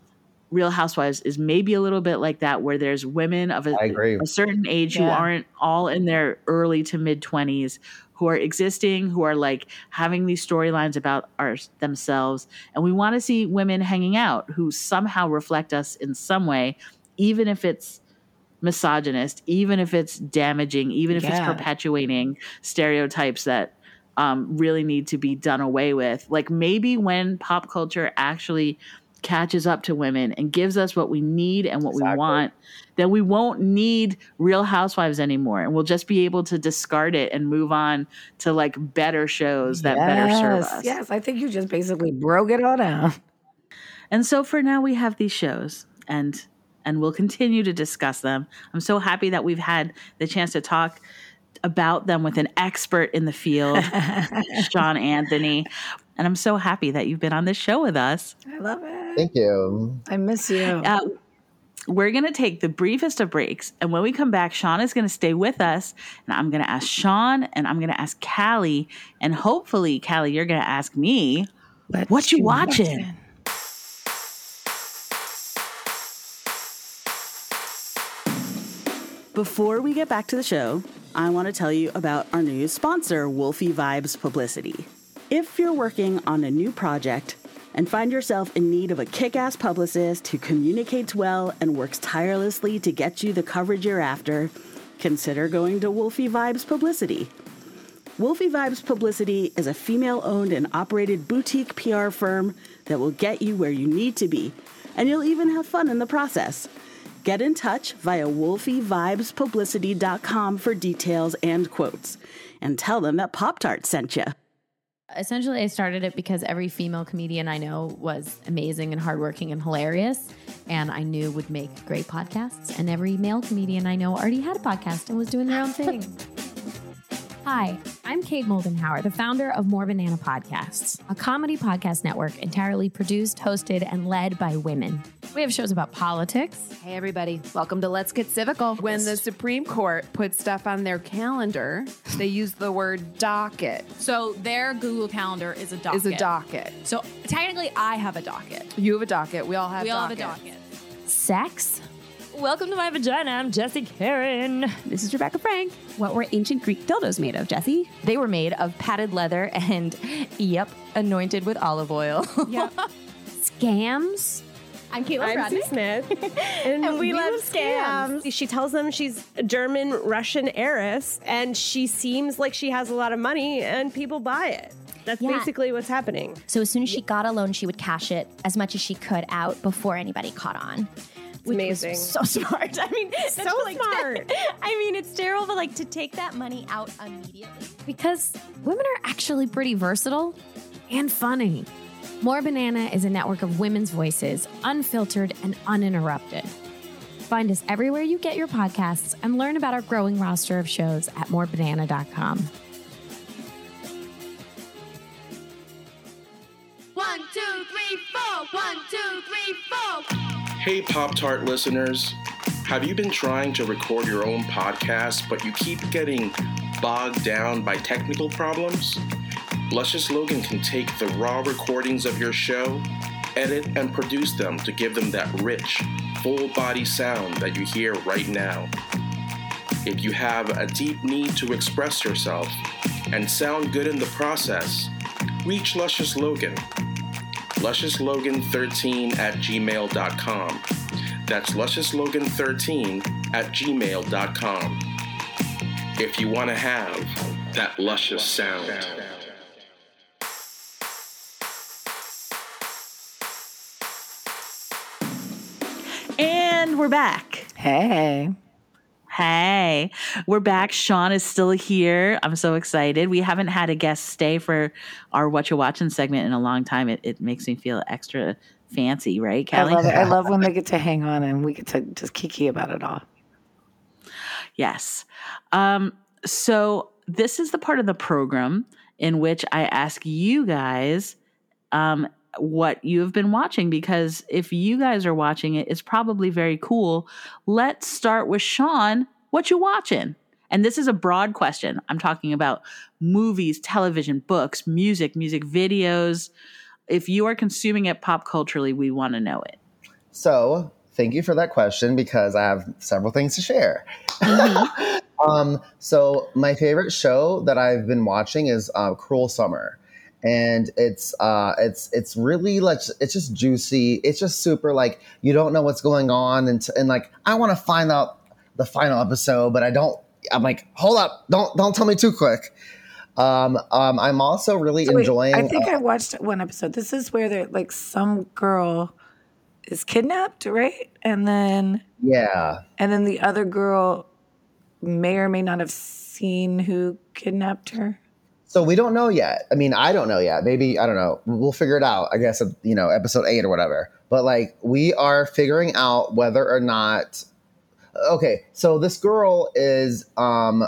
Real Housewives is maybe a little bit like that, where there's women of a, I agree. a certain age who aren't all in their early to mid 20s who are existing, who are like having these storylines about our, themselves. And we want to see women hanging out who somehow reflect us in some way, even if it's misogynist, even if it's damaging, even if Yeah. it's perpetuating stereotypes that um, really need to be done away with. Like maybe when pop culture actually catches up to women and gives us what we need and what we want, then we won't need Real Housewives anymore, and we'll just be able to discard it and move on to like better shows that better serve us. Yes, I think you just basically broke it all down. And so for now we have these shows and and we'll continue to discuss them. I'm so happy that we've had the chance to talk about them with an expert in the field, Sean Anthony. And I'm so happy that you've been on this show with us. I love it. Thank you. I miss you. Uh, we're going to take the briefest of breaks. And when we come back, Sean is going to stay with us. And I'm going to ask Sean and I'm going to ask Callie. And hopefully, Callie, you're going to ask me, what you watching? Before we get back to the show, I want to tell you about our new sponsor, Wolfie Vibes Publicity. If you're working on a new project and find yourself in need of a kick ass publicist who communicates well and works tirelessly to get you the coverage you're after, consider going to Wolfie Vibes Publicity. Wolfie Vibes Publicity is a female owned and operated boutique PR firm that will get you where you need to be, and you'll even have fun in the process. Get in touch via wolfievibespublicity.com for details and quotes, and tell them that Pop Tart sent you. Essentially, I started it because every female comedian I know was amazing and hardworking and hilarious, and I knew would make great podcasts. And every male comedian I know already had a podcast and was doing their own thing. Hi, I'm Kate Moldenhauer, the founder of More Banana Podcasts, a comedy podcast network entirely produced, hosted, and led by women. We have shows about politics, Hey, everybody. Welcome to Let's Get Civical. When the Supreme Court puts stuff on their calendar, they use the word docket. So their Google Calendar is a docket. Is a docket. So technically, I have a docket. You have a docket. We all have we all dockets. have a docket. sex, Welcome to my vagina. I'm Jesse Karen. This is Rebecca Frank. What were ancient Greek dildos made of, Jesse? They were made of padded leather and, yep, anointed with olive oil. Yeah. scams. I'm Caitlin I'm Bradley. Sue Smith, and, we, love scams. She tells them she's a German Russian heiress, and she seems like she has a lot of money, and people buy it. That's Yeah. basically what's happening. So as soon as she got a loan, she would cash it as much as she could out before anybody caught on. It's amazing. So smart. I mean, So like- smart. I mean, it's terrible, but like to take that money out immediately. Because women are actually pretty versatile and funny. More Banana is a network of women's voices, unfiltered and uninterrupted. Find us everywhere you get your podcasts and learn about our growing roster of shows at morebanana.com. One, two, three, four. One, two, three, four. Hey, Pop Tart listeners. Have you been trying to record your own podcast, but you keep getting bogged down by technical problems? Luscious Logan can take the raw recordings of your show, edit, and produce them to give them that rich, full body sound that you hear right now. If you have a deep need to express yourself and sound good in the process, reach Luscious Logan. LusciousLogan13 at gmail.com. That's LusciousLogan13 at gmail.com. If you want to have that luscious sound. And we're back. Hey. Hey, we're back. Sean is still here. I'm so excited. We haven't had a guest stay for our What You Watching segment in a long time. It, it makes me feel extra fancy, right, Kelly? I love it. I love when they get to hang on and we get to just kiki about it all. Yes. Um, so this is the part of the program in which I ask you guys um, what you have been watching because if you guys are watching it, it's probably very cool. Let's start with Sean. What you watching? And this is a broad question. I'm talking about movies, television, books, music, music videos. If you are consuming it pop culturally, we want to know it. So, thank you for that question because I have several things to share. Um, so my favorite show that I've been watching is uh, Cruel Summer, and it's uh, it's it's really like it's just juicy. It's just super like you don't know what's going on, and and like I want to find out the final episode, but I don't. I'm like, hold up, don't don't tell me too quick. Um, um, I'm also really So wait, enjoying. I think uh, I watched one episode. This is where there like some girl is kidnapped, right? And then yeah, and then the other girl may or may not have seen who kidnapped her. So we don't know yet. I mean, I don't know yet. Maybe I don't know. We'll figure it out. I guess you know, episode eight or whatever. But like, we are figuring out whether or not. Okay, so this girl is um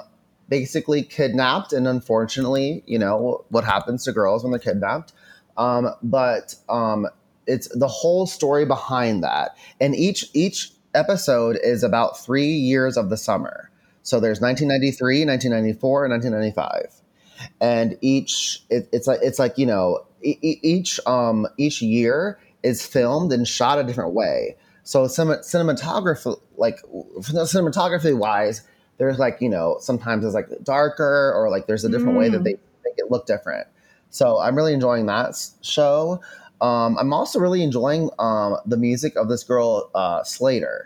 basically kidnapped, and unfortunately, you know what happens to girls when they're kidnapped. Um, but um, it's the whole story behind that, and each each episode is about three years of the summer. So there's 1993, 1994, and 1995 and each it, it's like it's like you know e- each um each year is filmed and shot a different way so cin- cinematography like cinematography wise there's like you know sometimes it's like darker or like there's a different way that Mm. they make it look different so i'm really enjoying that show um, i'm also really enjoying um, the music of this girl uh, Slayyyter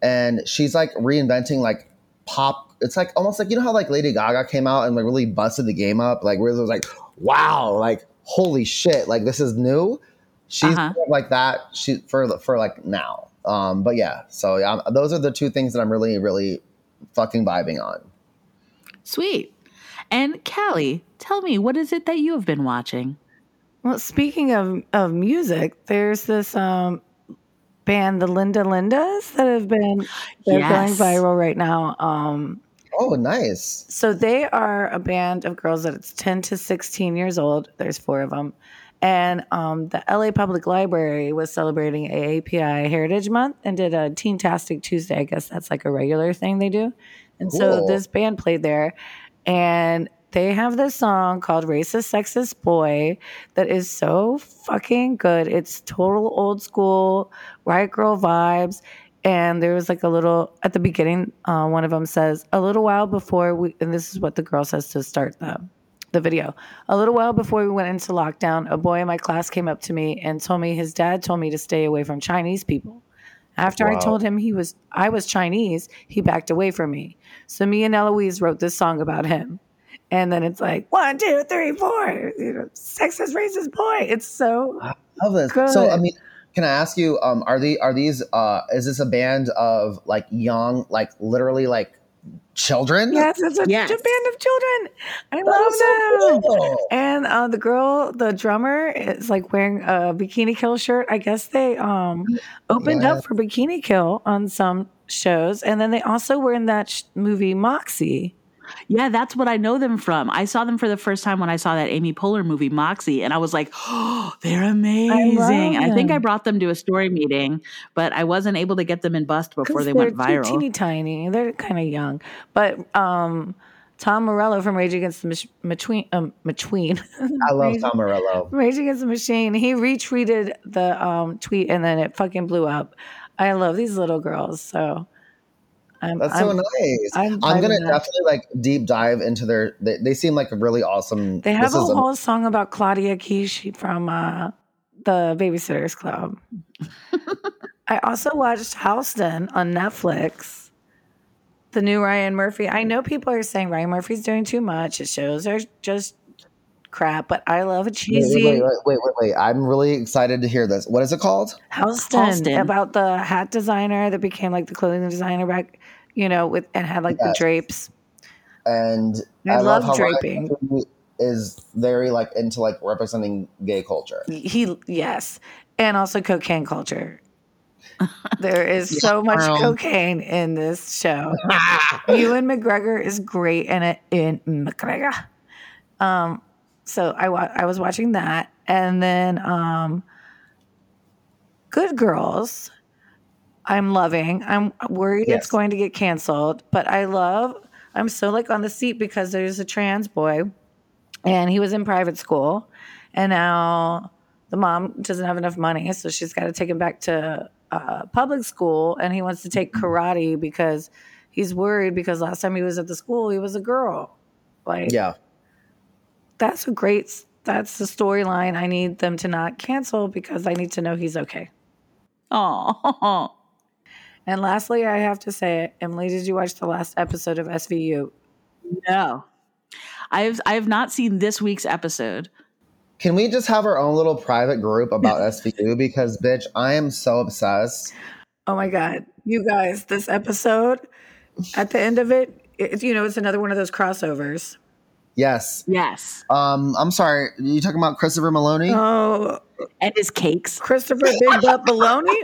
and she's like reinventing like pop. It's like almost like you know how like Lady Gaga came out and like really busted the game up. Like where it was like, wow, like holy shit, like this is new. She's Uh-huh. kind of like that. She for for like now. Um, but yeah, so yeah, those are the two things that I'm really really fucking vibing on. Sweet. And Callie, tell me, what is it that you have been watching? Well, speaking of of music, there's this um band, the Linda Lindas, that have been they're Yes. going viral right now. Um Oh, nice. So they are a band of girls that it's 10 to 16 years old. There's four of them. And um, the LA Public Library was celebrating AAPI Heritage Month and did a Teen Tastic Tuesday. I guess that's like a regular thing they do. And so this band played there. And they have this song called Racist Sexist Boy that is so fucking good. It's total old school, right girl vibes. And there was like a little at the beginning. Uh, one of them says, "A little while before we," and this is what the girl says to start the the video. A little while before we went into lockdown, a boy in my class came up to me and told me his dad told me to stay away from Chinese people. After I told him he was I was Chinese, he backed away from me. So me and Eloise wrote this song about him. And then it's like one, two, three, four. You know, sexist, racist boy. It's so Love this. good. So I mean, can I ask you, um, are the are these uh is this a band of like young, like literally like children? Yes, it's a, Yes. a band of children. I That love is so them. cool. And uh, the girl, the drummer, is like wearing a Bikini Kill shirt. I guess they um opened Yes. up for Bikini Kill on some shows, and then they also were in that sh- movie Moxie. Yeah, that's what I know them from. I saw them for the first time when I saw that Amy Poehler movie, Moxie, and I was like, oh, they're amazing. And I think I brought them to a story meeting, but I wasn't able to get them in Bust before they they're went viral. teeny tiny. They're kind of young, but um, Tom Morello from Rage Against the Mach- Machine, um, Machine. I love Rage- Tom Morello. Rage Against the Machine. He retweeted the um, tweet and then it fucking blew up. I love these little girls. So I'm, That's so I'm- nice. I'm I'm, gonna that. definitely like deep dive into their. They, they seem like a really awesome. They have a is a- whole song about Claudia Kishi from uh, the Babysitters Club. I also watched Halston on Netflix. The new Ryan Murphy. I know people are saying Ryan Murphy's doing too much. His shows are just crap, but I love a Wait, cheesy wait, wait, wait, wait, wait. I'm really excited to hear this. What is it called? Houston, Halston. about the hat designer that became like the clothing designer back, you know, with and had like the drapes. And I love how draping. Is very like into like representing gay culture. He yes, and also cocaine culture. There is so much girl. cocaine in this show. Ewan McGregor is great in it. In McGregor, um, so I wa- I was watching that, and then um, Good Girls. I'm loving. I'm worried Yes. it's going to get canceled, but I love. I'm so like on the seat because there's a trans boy, and he was in private school, and now the mom doesn't have enough money, so she's got to take him back to uh, public school, and he wants to take karate because he's worried because last time he was at the school, he was a girl. Like, Yeah. That's a great. That's the storyline I need them to not cancel because I need to know he's okay. Oh, And lastly, I have to say, Emily, did you watch the last episode of SVU? no. I've I have not seen this week's episode. Can we just have our own little private group about SVU? Because, bitch, I am so obsessed. Oh my God. You guys, this episode, at the end of it, it you know, it's another one of those crossovers. Yes. Yes. Um, I'm sorry. you talking about Christopher Meloni? Oh, and his cakes. Christopher Big Butt Meloni?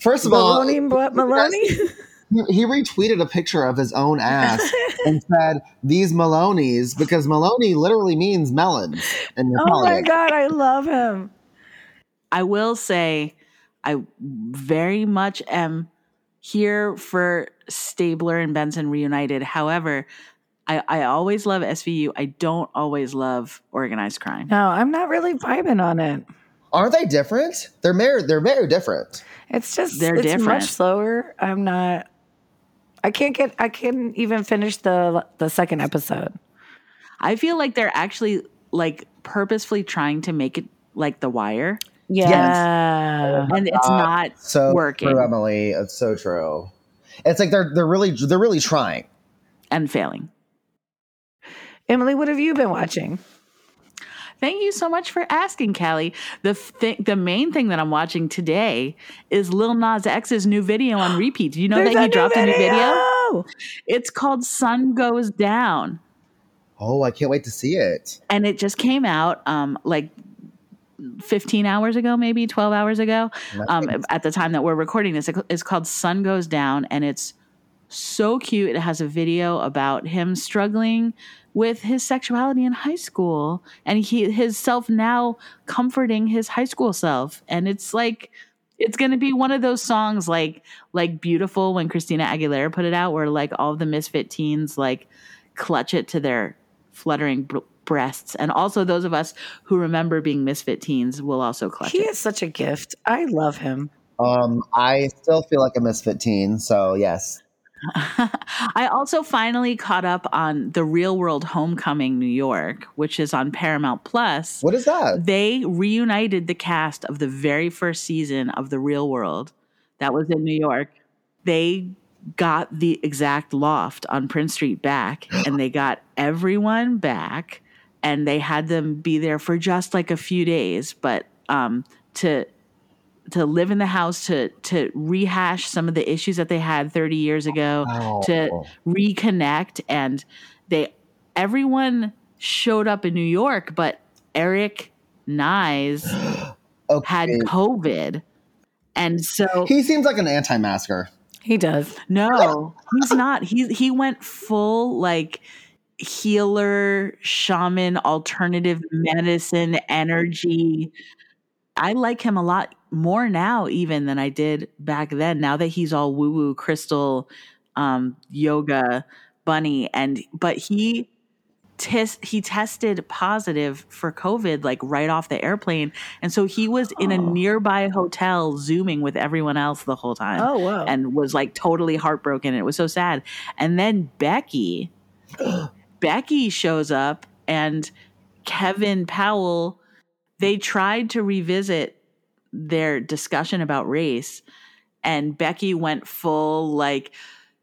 First of all, Meloni Butt Meloni? he, he retweeted a picture of his own ass and said, These Meloni's, because Meloni literally means melons. In Oh my Italian. God, I love him. I will say, I very much am here for Stabler and Benson reunited. However, I, I always love SVU. I don't always love organized crime. No, I'm not really vibing on it. Aren't they different? They're very, they're very different. It's just They're it's different. much slower. I'm not I can't get I can't even finish the the second episode. I feel like they're actually like purposefully trying to make it like The Wire, Yeah. Uh-huh. and it's not so working true, Emily. It's so true. It's like they're they're really they're really trying. and failing. Emily, what have you been watching? Thank you so much for asking, Callie. The th- the main thing that I'm watching today is Lil Nas X's new video on repeat. Do you know There's that a he new dropped a new video? video! It's called Sun Goes Down. Oh, I can't wait to see it. and it just came out um like 15 hours ago maybe 12 hours ago um at the time that we're recording this it's called sun goes down and it's so cute it has a video about him struggling with his sexuality in high school and he his self now comforting his high school self and it's like it's going to be one of those songs like like beautiful when Christina Aguilera put it out where like all the misfit teens like clutch it to their fluttering br- breasts and also those of us who remember being misfit teens will also clutch it. He it. is such a gift. I love him. Um, I still feel like a misfit teen, so yes. I also finally caught up on The Real World Homecoming New York, which is on Paramount Plus. What is that? They reunited the cast of the very first season of The Real World that was in New York. They got the exact loft on Prince Street back and they got everyone back and they had them be there for just like a few days, but um to to live in the house to to rehash some of the issues that they had 30 years ago Wow. to reconnect and they everyone showed up in New York but Eric Nies had COVID and so He seems like an anti-masker. He does. no, he's not. He he went full like healer, shaman, alternative medicine, energy. I like him a lot more now even than I did back then. Now that he's all woo woo crystal um yoga bunny and but he tes- he tested positive for COVID like right off the airplane. And so he was in a nearby hotel zooming with everyone else the whole time Oh wow. and was like totally heartbroken. It was so sad. And then Becky, Becky shows up and Kevin Powell, they tried to revisit their discussion about race and Becky went full like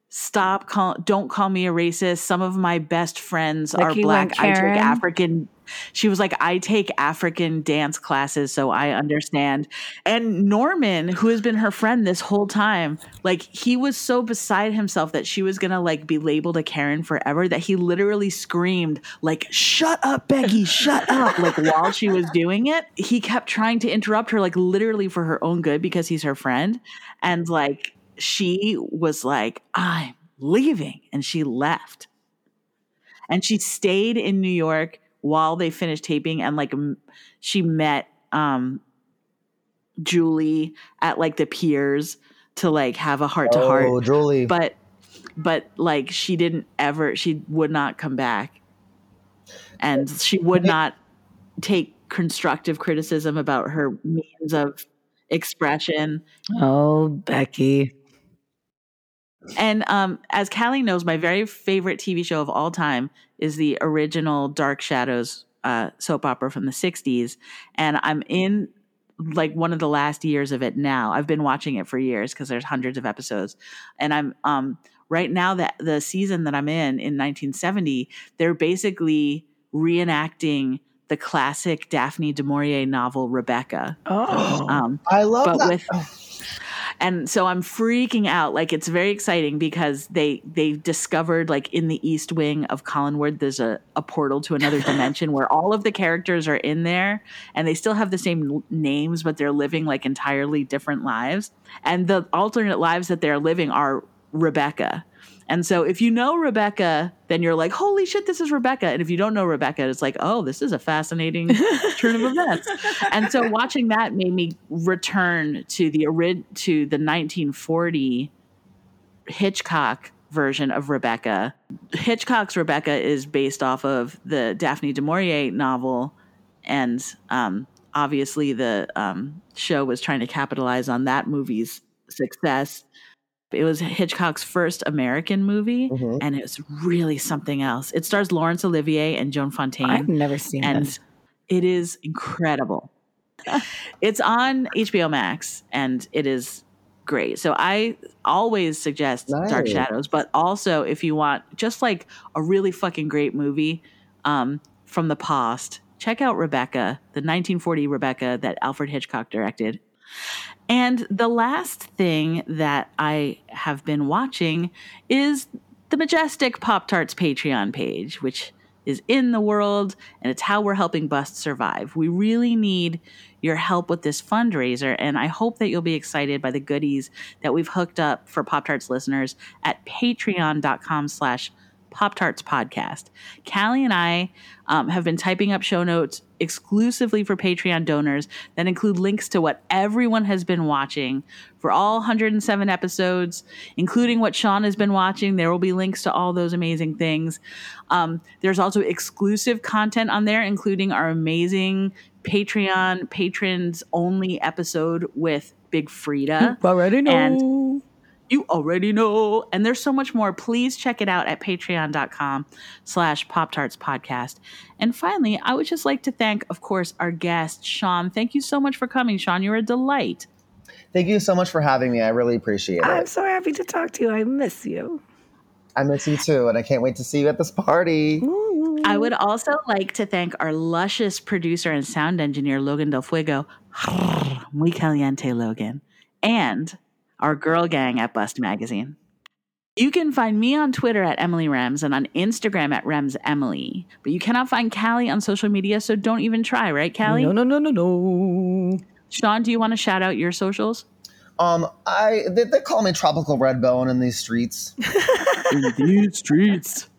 stop call don't call me a racist. Some of my best friends Becky are black. I take african she was like i take african dance classes so i understand. And norman who has been her friend this whole time like he was so beside himself that she was gonna like be labeled a karen forever that he literally screamed like shut up becky shut up like while she was doing it. He kept trying to interrupt her like literally for her own good because he's her friend. And like she was like i'm leaving and she left. And she stayed in new york while they finished taping and like m- she met um julie at like the piers to like have a heart to Oh, heart Julie. but but like she didn't ever she would not come back and she would not take constructive criticism about her means of expression Oh, Becky. And um, as Callie knows, my very favorite TV show of all time is the original Dark Shadows uh, soap opera from the 60s. And I'm in like one of the last years of it now. I've been watching it for years because there's hundreds of episodes. And I'm um, right now that the season that I'm in in 1970, they're basically reenacting the classic Daphne du Maurier novel Rebecca. Oh, Um, I love but that. with and so i'm freaking out. Like it's very exciting because they they discovered like in the east wing of collinwood there's a, a portal to another dimension where all of the characters are in there and they still have the same names but they're living like entirely different lives. And the alternate lives that they're living are rebecca and so if you know Rebecca, then you're like, holy shit, this is Rebecca. And if you don't know Rebecca, it's like, oh, this is a fascinating turn of events. And so watching that made me return to the to the 1940 Hitchcock version of Rebecca. Hitchcock's Rebecca is based off of the Daphne du Maurier novel, and um, obviously the um, show was trying to capitalize on that movie's success. It was Hitchcock's first American movie, Mhm. and it was really something else. It stars Laurence Olivier and Joan Fontaine. I've never seen and this. it is incredible. it's on HBO Max, and it is great. So I always suggest Dark Shadows, but also if you want just like a really fucking great movie um, from the past, check out Rebecca, the 1940 Rebecca that Alfred Hitchcock directed. And the last thing that I have been watching is the Majestic Pop Tarts Patreon page, which is in the world and it's how we're helping Bust survive. We really need your help with this fundraiser, and I hope that you'll be excited by the goodies that we've hooked up for Pop Tarts listeners at patreon.com slash Pop Tarts Podcast. Callie and I um, have been typing up show notes exclusively for Patreon donors that include links to what everyone has been watching for all 107 episodes, including what Sean has been watching. There will be links to all those amazing things. Um, there's also exclusive content on there, including our amazing Patreon patrons only episode with Big Freedia. Already know. And you already know. And there's so much more. Please check it out at patreon.com slash Pop Tarts Podcast. And finally, I would just like to thank, of course, our guest, Sean. Thank you so much for coming, Sean. You're a delight. Thank you so much for having me. I really appreciate it. I'm so happy to talk to you. I miss you. I miss you too, and I can't wait to see you at this party. I would also like to thank our luscious producer and sound engineer, Logan Del Fuego. Muy caliente, Logan. And our girl gang at Bust Magazine. You can find me on Twitter at Emily Rems and on Instagram at Rems Emily. But you cannot find Callie on social media, so don't even try, right, Callie? No, no, no, no, no. Sean, do you want to shout out your socials? Um, I they, they call me Tropical Red Bone in these streets. in these streets.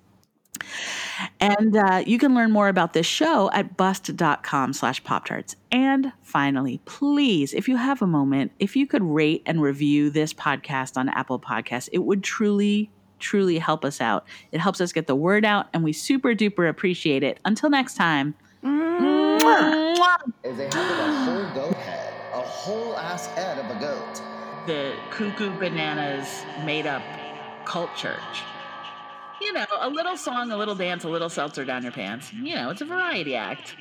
And uh, you can learn more about this show at bust.com slash pop tarts. And finally, please, if you have a moment, if you could rate and review this podcast on Apple Podcasts, it would truly, truly help us out. It helps us get the word out, and we super duper appreciate it. Until next time. Mwah. Is they have a whole goat head, a whole ass head of a goat. The Cuckoo Bananas made up cult church. You know, a little song, a little dance, a little seltzer down your pants. You know, it's a variety act.